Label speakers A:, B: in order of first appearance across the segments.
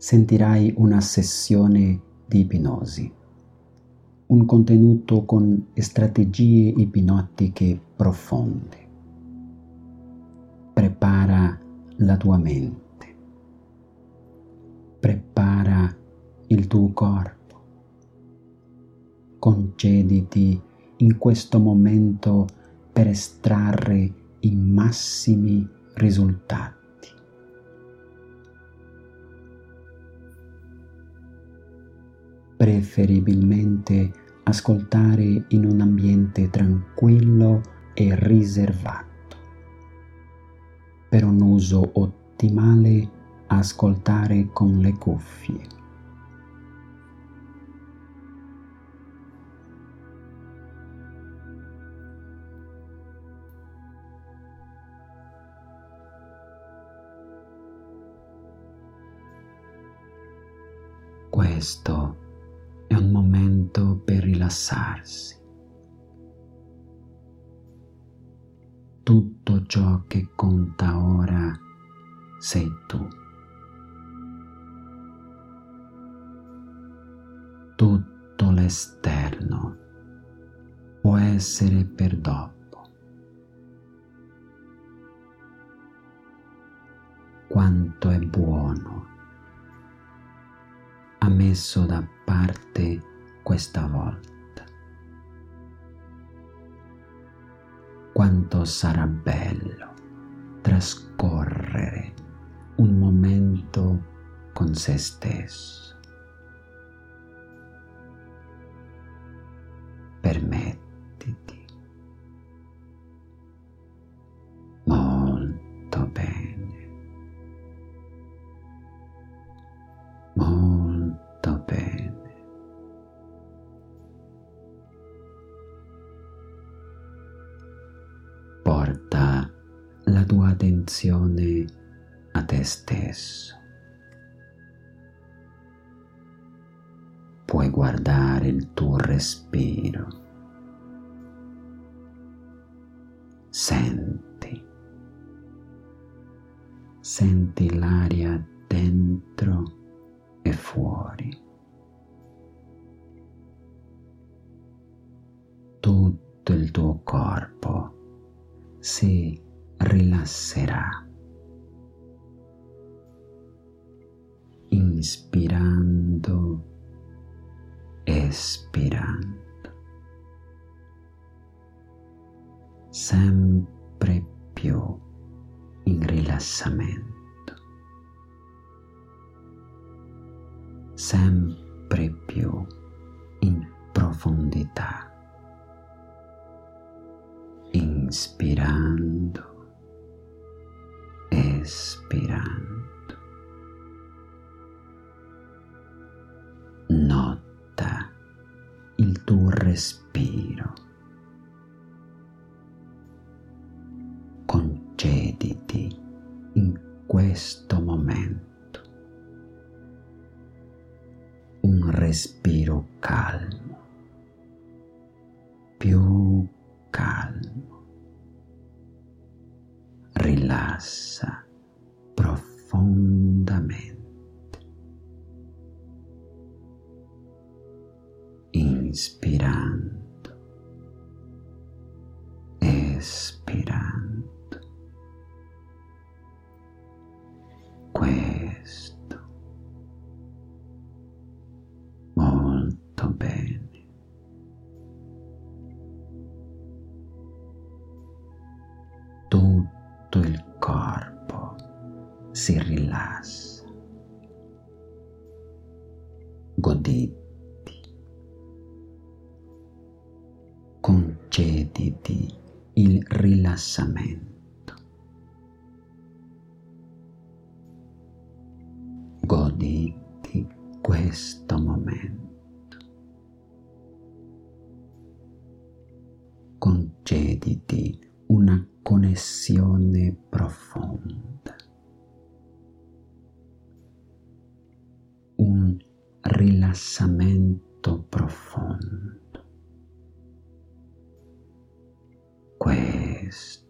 A: Sentirai una sessione di ipnosi, un contenuto con strategie ipnotiche profonde. Prepara la tua mente, prepara il tuo corpo, concediti in questo momento per estrarre i massimi risultati. Preferibilmente ascoltare in un ambiente tranquillo e riservato. Per un uso ottimale, ascoltare con le cuffie. Questo è un momento per rilassarsi. Tutto ciò che conta ora sei tu. Tutto l'esterno può essere per dopo. Quanto è buono ha messo da parte questa volta. Quanto sarà bello trascorrere un momento con se stesso. Permettiti. Molto bene. Molto attenzione a te stesso. Puoi guardare il tuo respiro. Senti. Senti l'aria dentro e fuori. Tutto il tuo corpo si rilasserà. Inspirando, espirando. Sempre più in rilassamento. sempre più in profondità, inspirando, espirando. Nota il tuo respiro. Concediti in questo momento un respiro calmo, più calmo. Rilassa profundamente. Inspirando. Goditi questo momento. Concediti una connessione profonda, un rilassamento profondo. Questo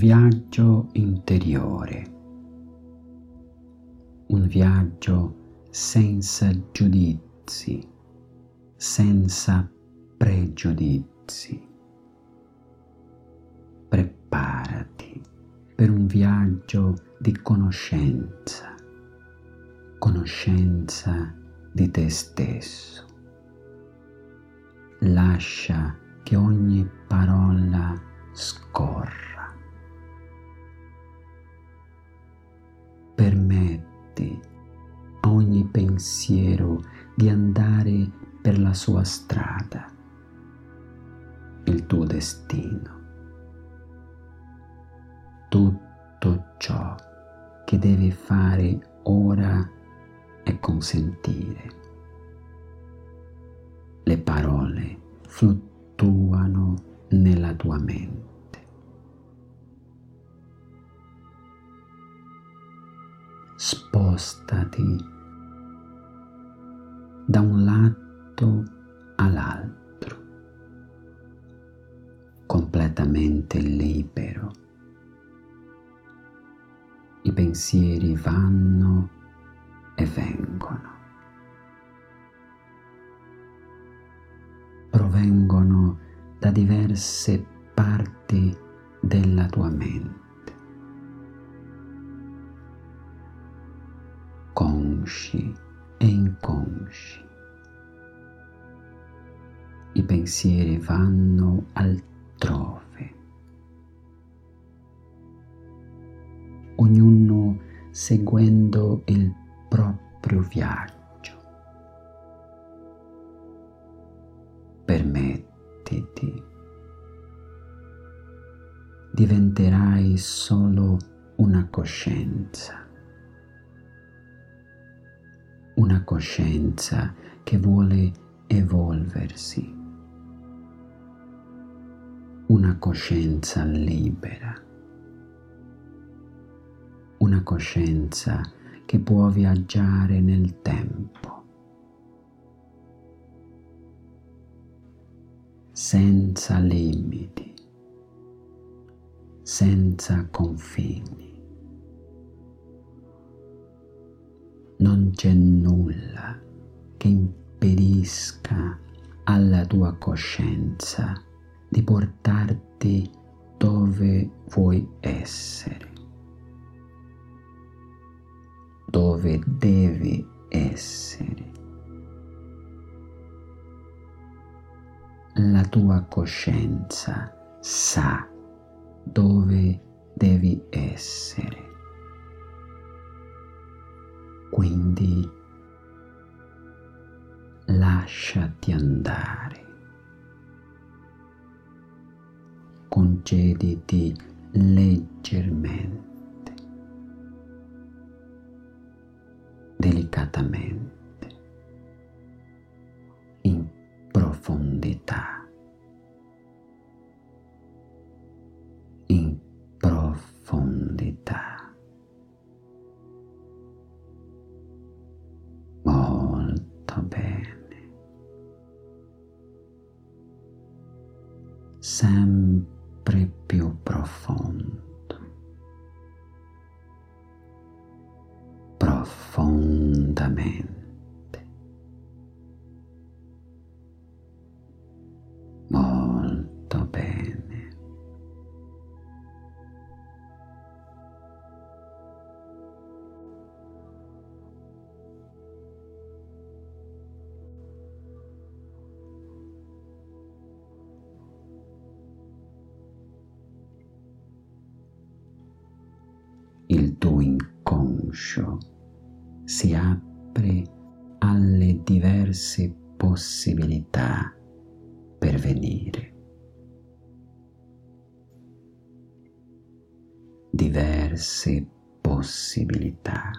A: viaggio interiore, un viaggio senza giudizi, senza pregiudizi. Preparati per un viaggio di conoscenza, conoscenza di te stesso. Lascia che ogni parola scorra. Completamente libero. I pensieri vanno e vengono. Provengono da diverse parti della tua mente. Consci e inconsci. I pensieri vanno altrove. Seguendo il proprio viaggio. Permettiti. Diventerai solo una coscienza. Una coscienza che vuole evolversi. Una coscienza libera. Una coscienza che può viaggiare nel tempo. senza limiti, senza confini. Non c'è nulla che impedisca alla tua coscienza di portarti dove vuoi essere, dove devi essere. la tua coscienza sa dove devi essere. Quindi lascia lasciati andare. Concediti leggermente, delicatamente, in profondità, in profondità. Molto bene. Sempre più profondo. Profondamente. Diverse possibilità.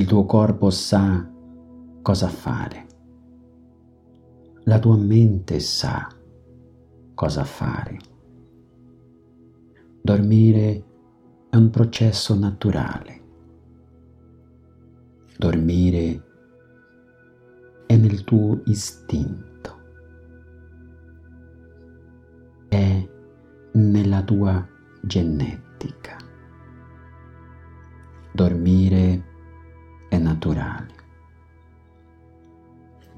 A: Il tuo corpo sa cosa fare. La tua mente sa cosa fare. Dormire è un processo naturale. Dormire è nel tuo istinto. È nella tua genetica. Dormire è naturale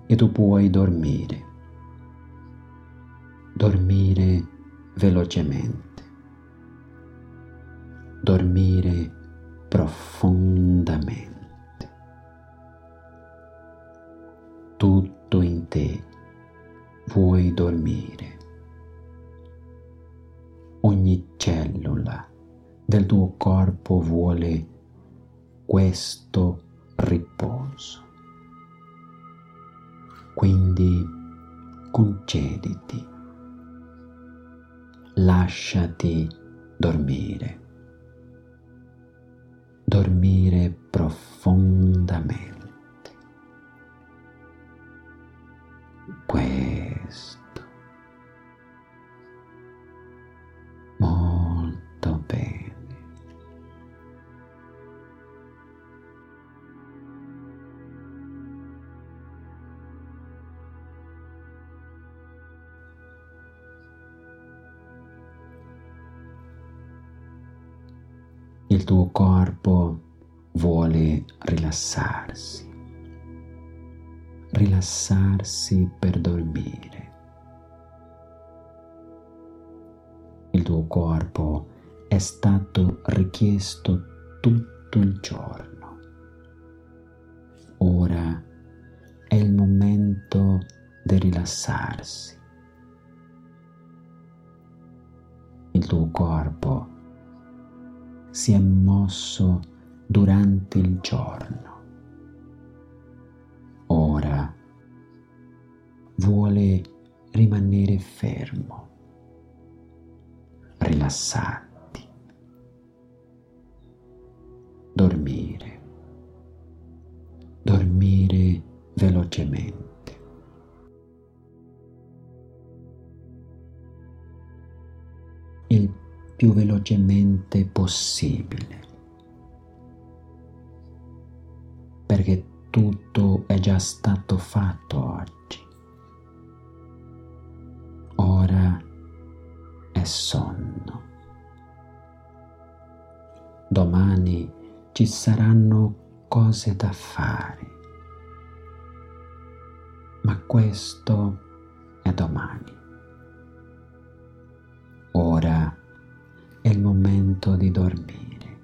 A: e tu puoi dormire, dormire velocemente, dormire profondamente. Tutto in te vuoi dormire. Ogni cellula del tuo corpo vuole questo riposo. Quindi concediti, lasciati dormire, dormire profondamente. Il tuo corpo vuole rilassarsi, rilassarsi per dormire. Il tuo corpo è stato richiesto tutto il giorno. Ora è il momento di rilassarsi. Il tuo corpo si è mosso durante il giorno. Ora vuole rimanere fermo, rilassati, dormire, dormire velocemente. il più velocemente possibile, perché tutto è già stato fatto oggi. Ora è sonno. Domani ci saranno cose da fare, ma questo è domani. Di dormire.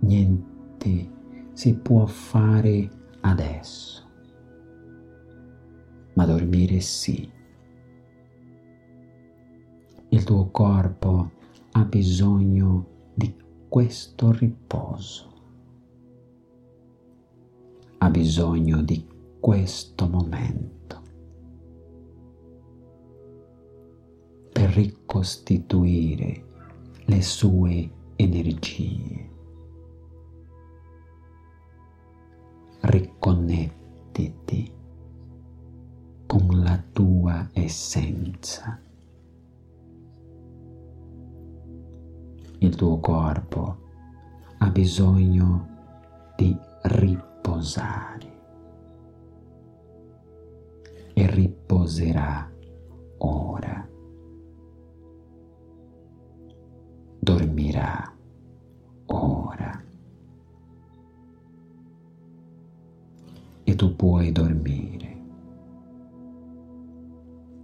A: Niente si può fare adesso, ma dormire sì. Il tuo corpo ha bisogno di questo riposo, ha bisogno di questo momento ricostituire le sue energie. Riconnettiti con la tua essenza. Il tuo corpo ha bisogno di riposare e riposerà ora. Dormirà ora. E tu puoi dormire.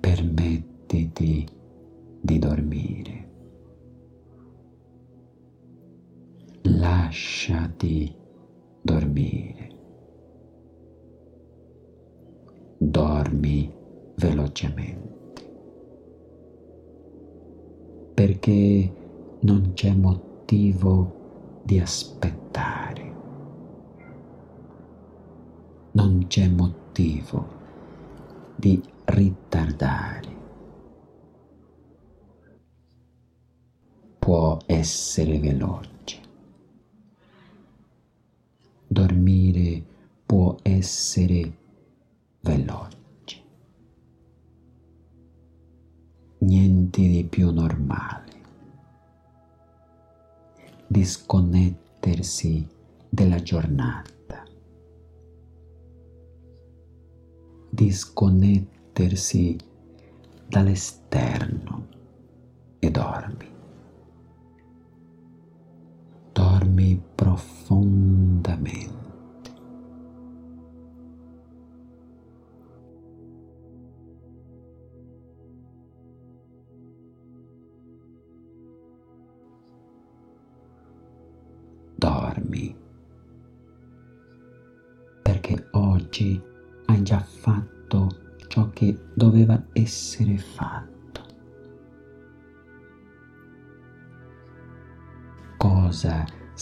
A: Permettiti di dormire. Lasciati dormire. Dormi velocemente. Perché non c'è motivo di aspettare. Non c'è motivo di ritardare. Può essere veloce. Dormire può essere disconnettersi dalla giornata, disconnettersi dall'esterno e dormi. Dormi profondamente.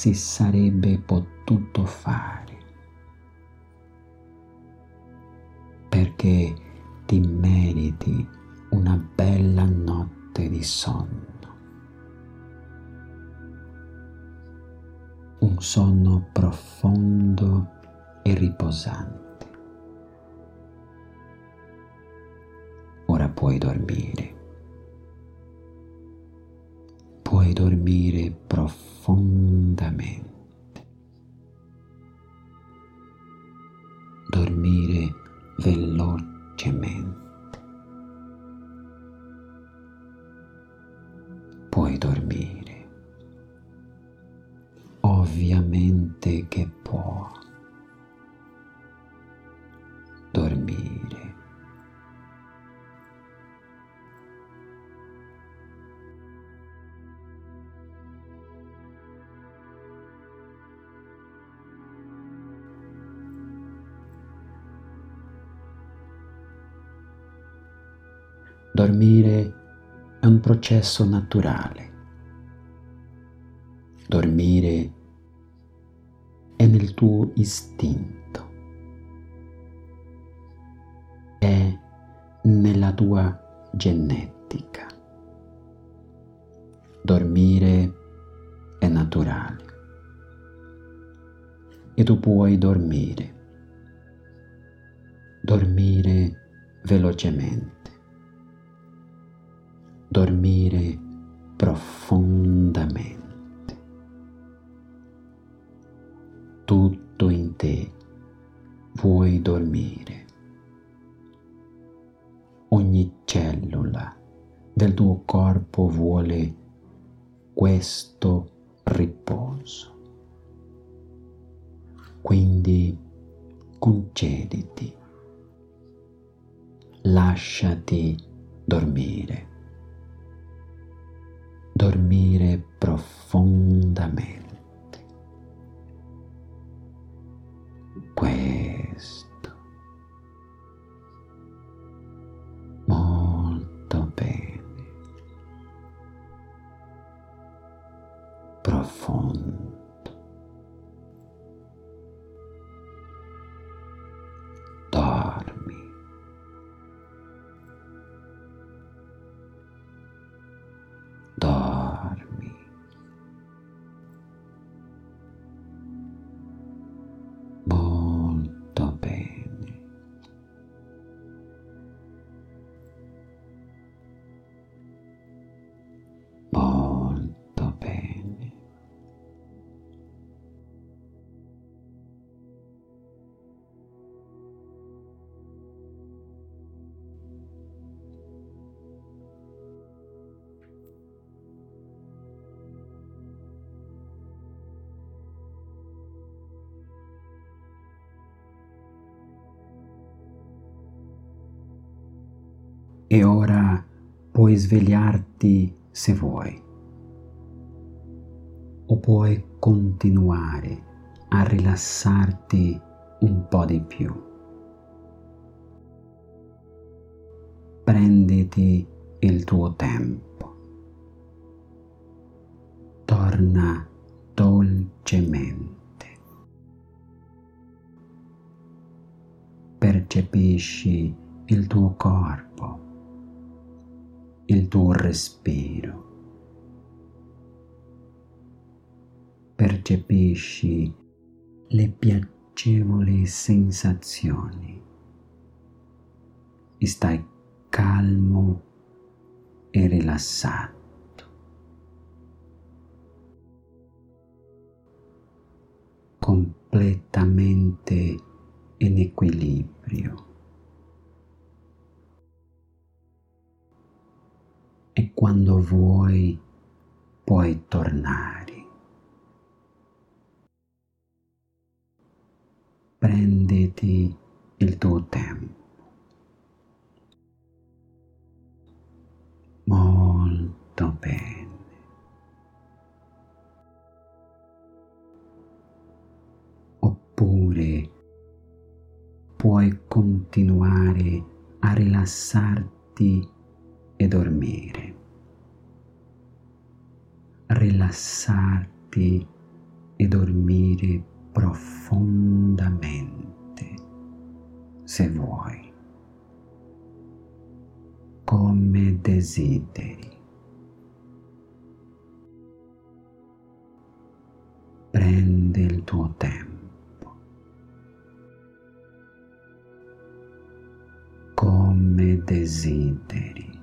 A: Si sarebbe potuto fare? Perché ti meriti una bella notte di sonno. un sonno profondo e riposante. Ora puoi dormire. Puoi dormire profondamente. Dormire Dormire è un processo naturale. Dormire è nel tuo istinto, è nella tua genetica. Dormire è naturale e tu puoi dormire, dormire velocemente, dormire profondamente. Tutto in te vuoi dormire. Ogni cellula del tuo corpo vuole questo riposo. Quindi concediti, lasciati dormire, dormire profondamente. Questo E ora puoi svegliarti se vuoi, o puoi continuare a rilassarti un po' di più. Prenditi il tuo tempo. Torna dolcemente. Percepisci il tuo corpo, il tuo respiro. Percepisci le piacevoli sensazioni. Stai calmo e rilassato. completamente in equilibrio. Quando vuoi puoi tornare. Prenditi il tuo tempo. Molto bene. Oppure puoi continuare a rilassarti e dormire. Rilassarti e dormire profondamente, se vuoi, come desideri. Prendi il tuo tempo, come desideri.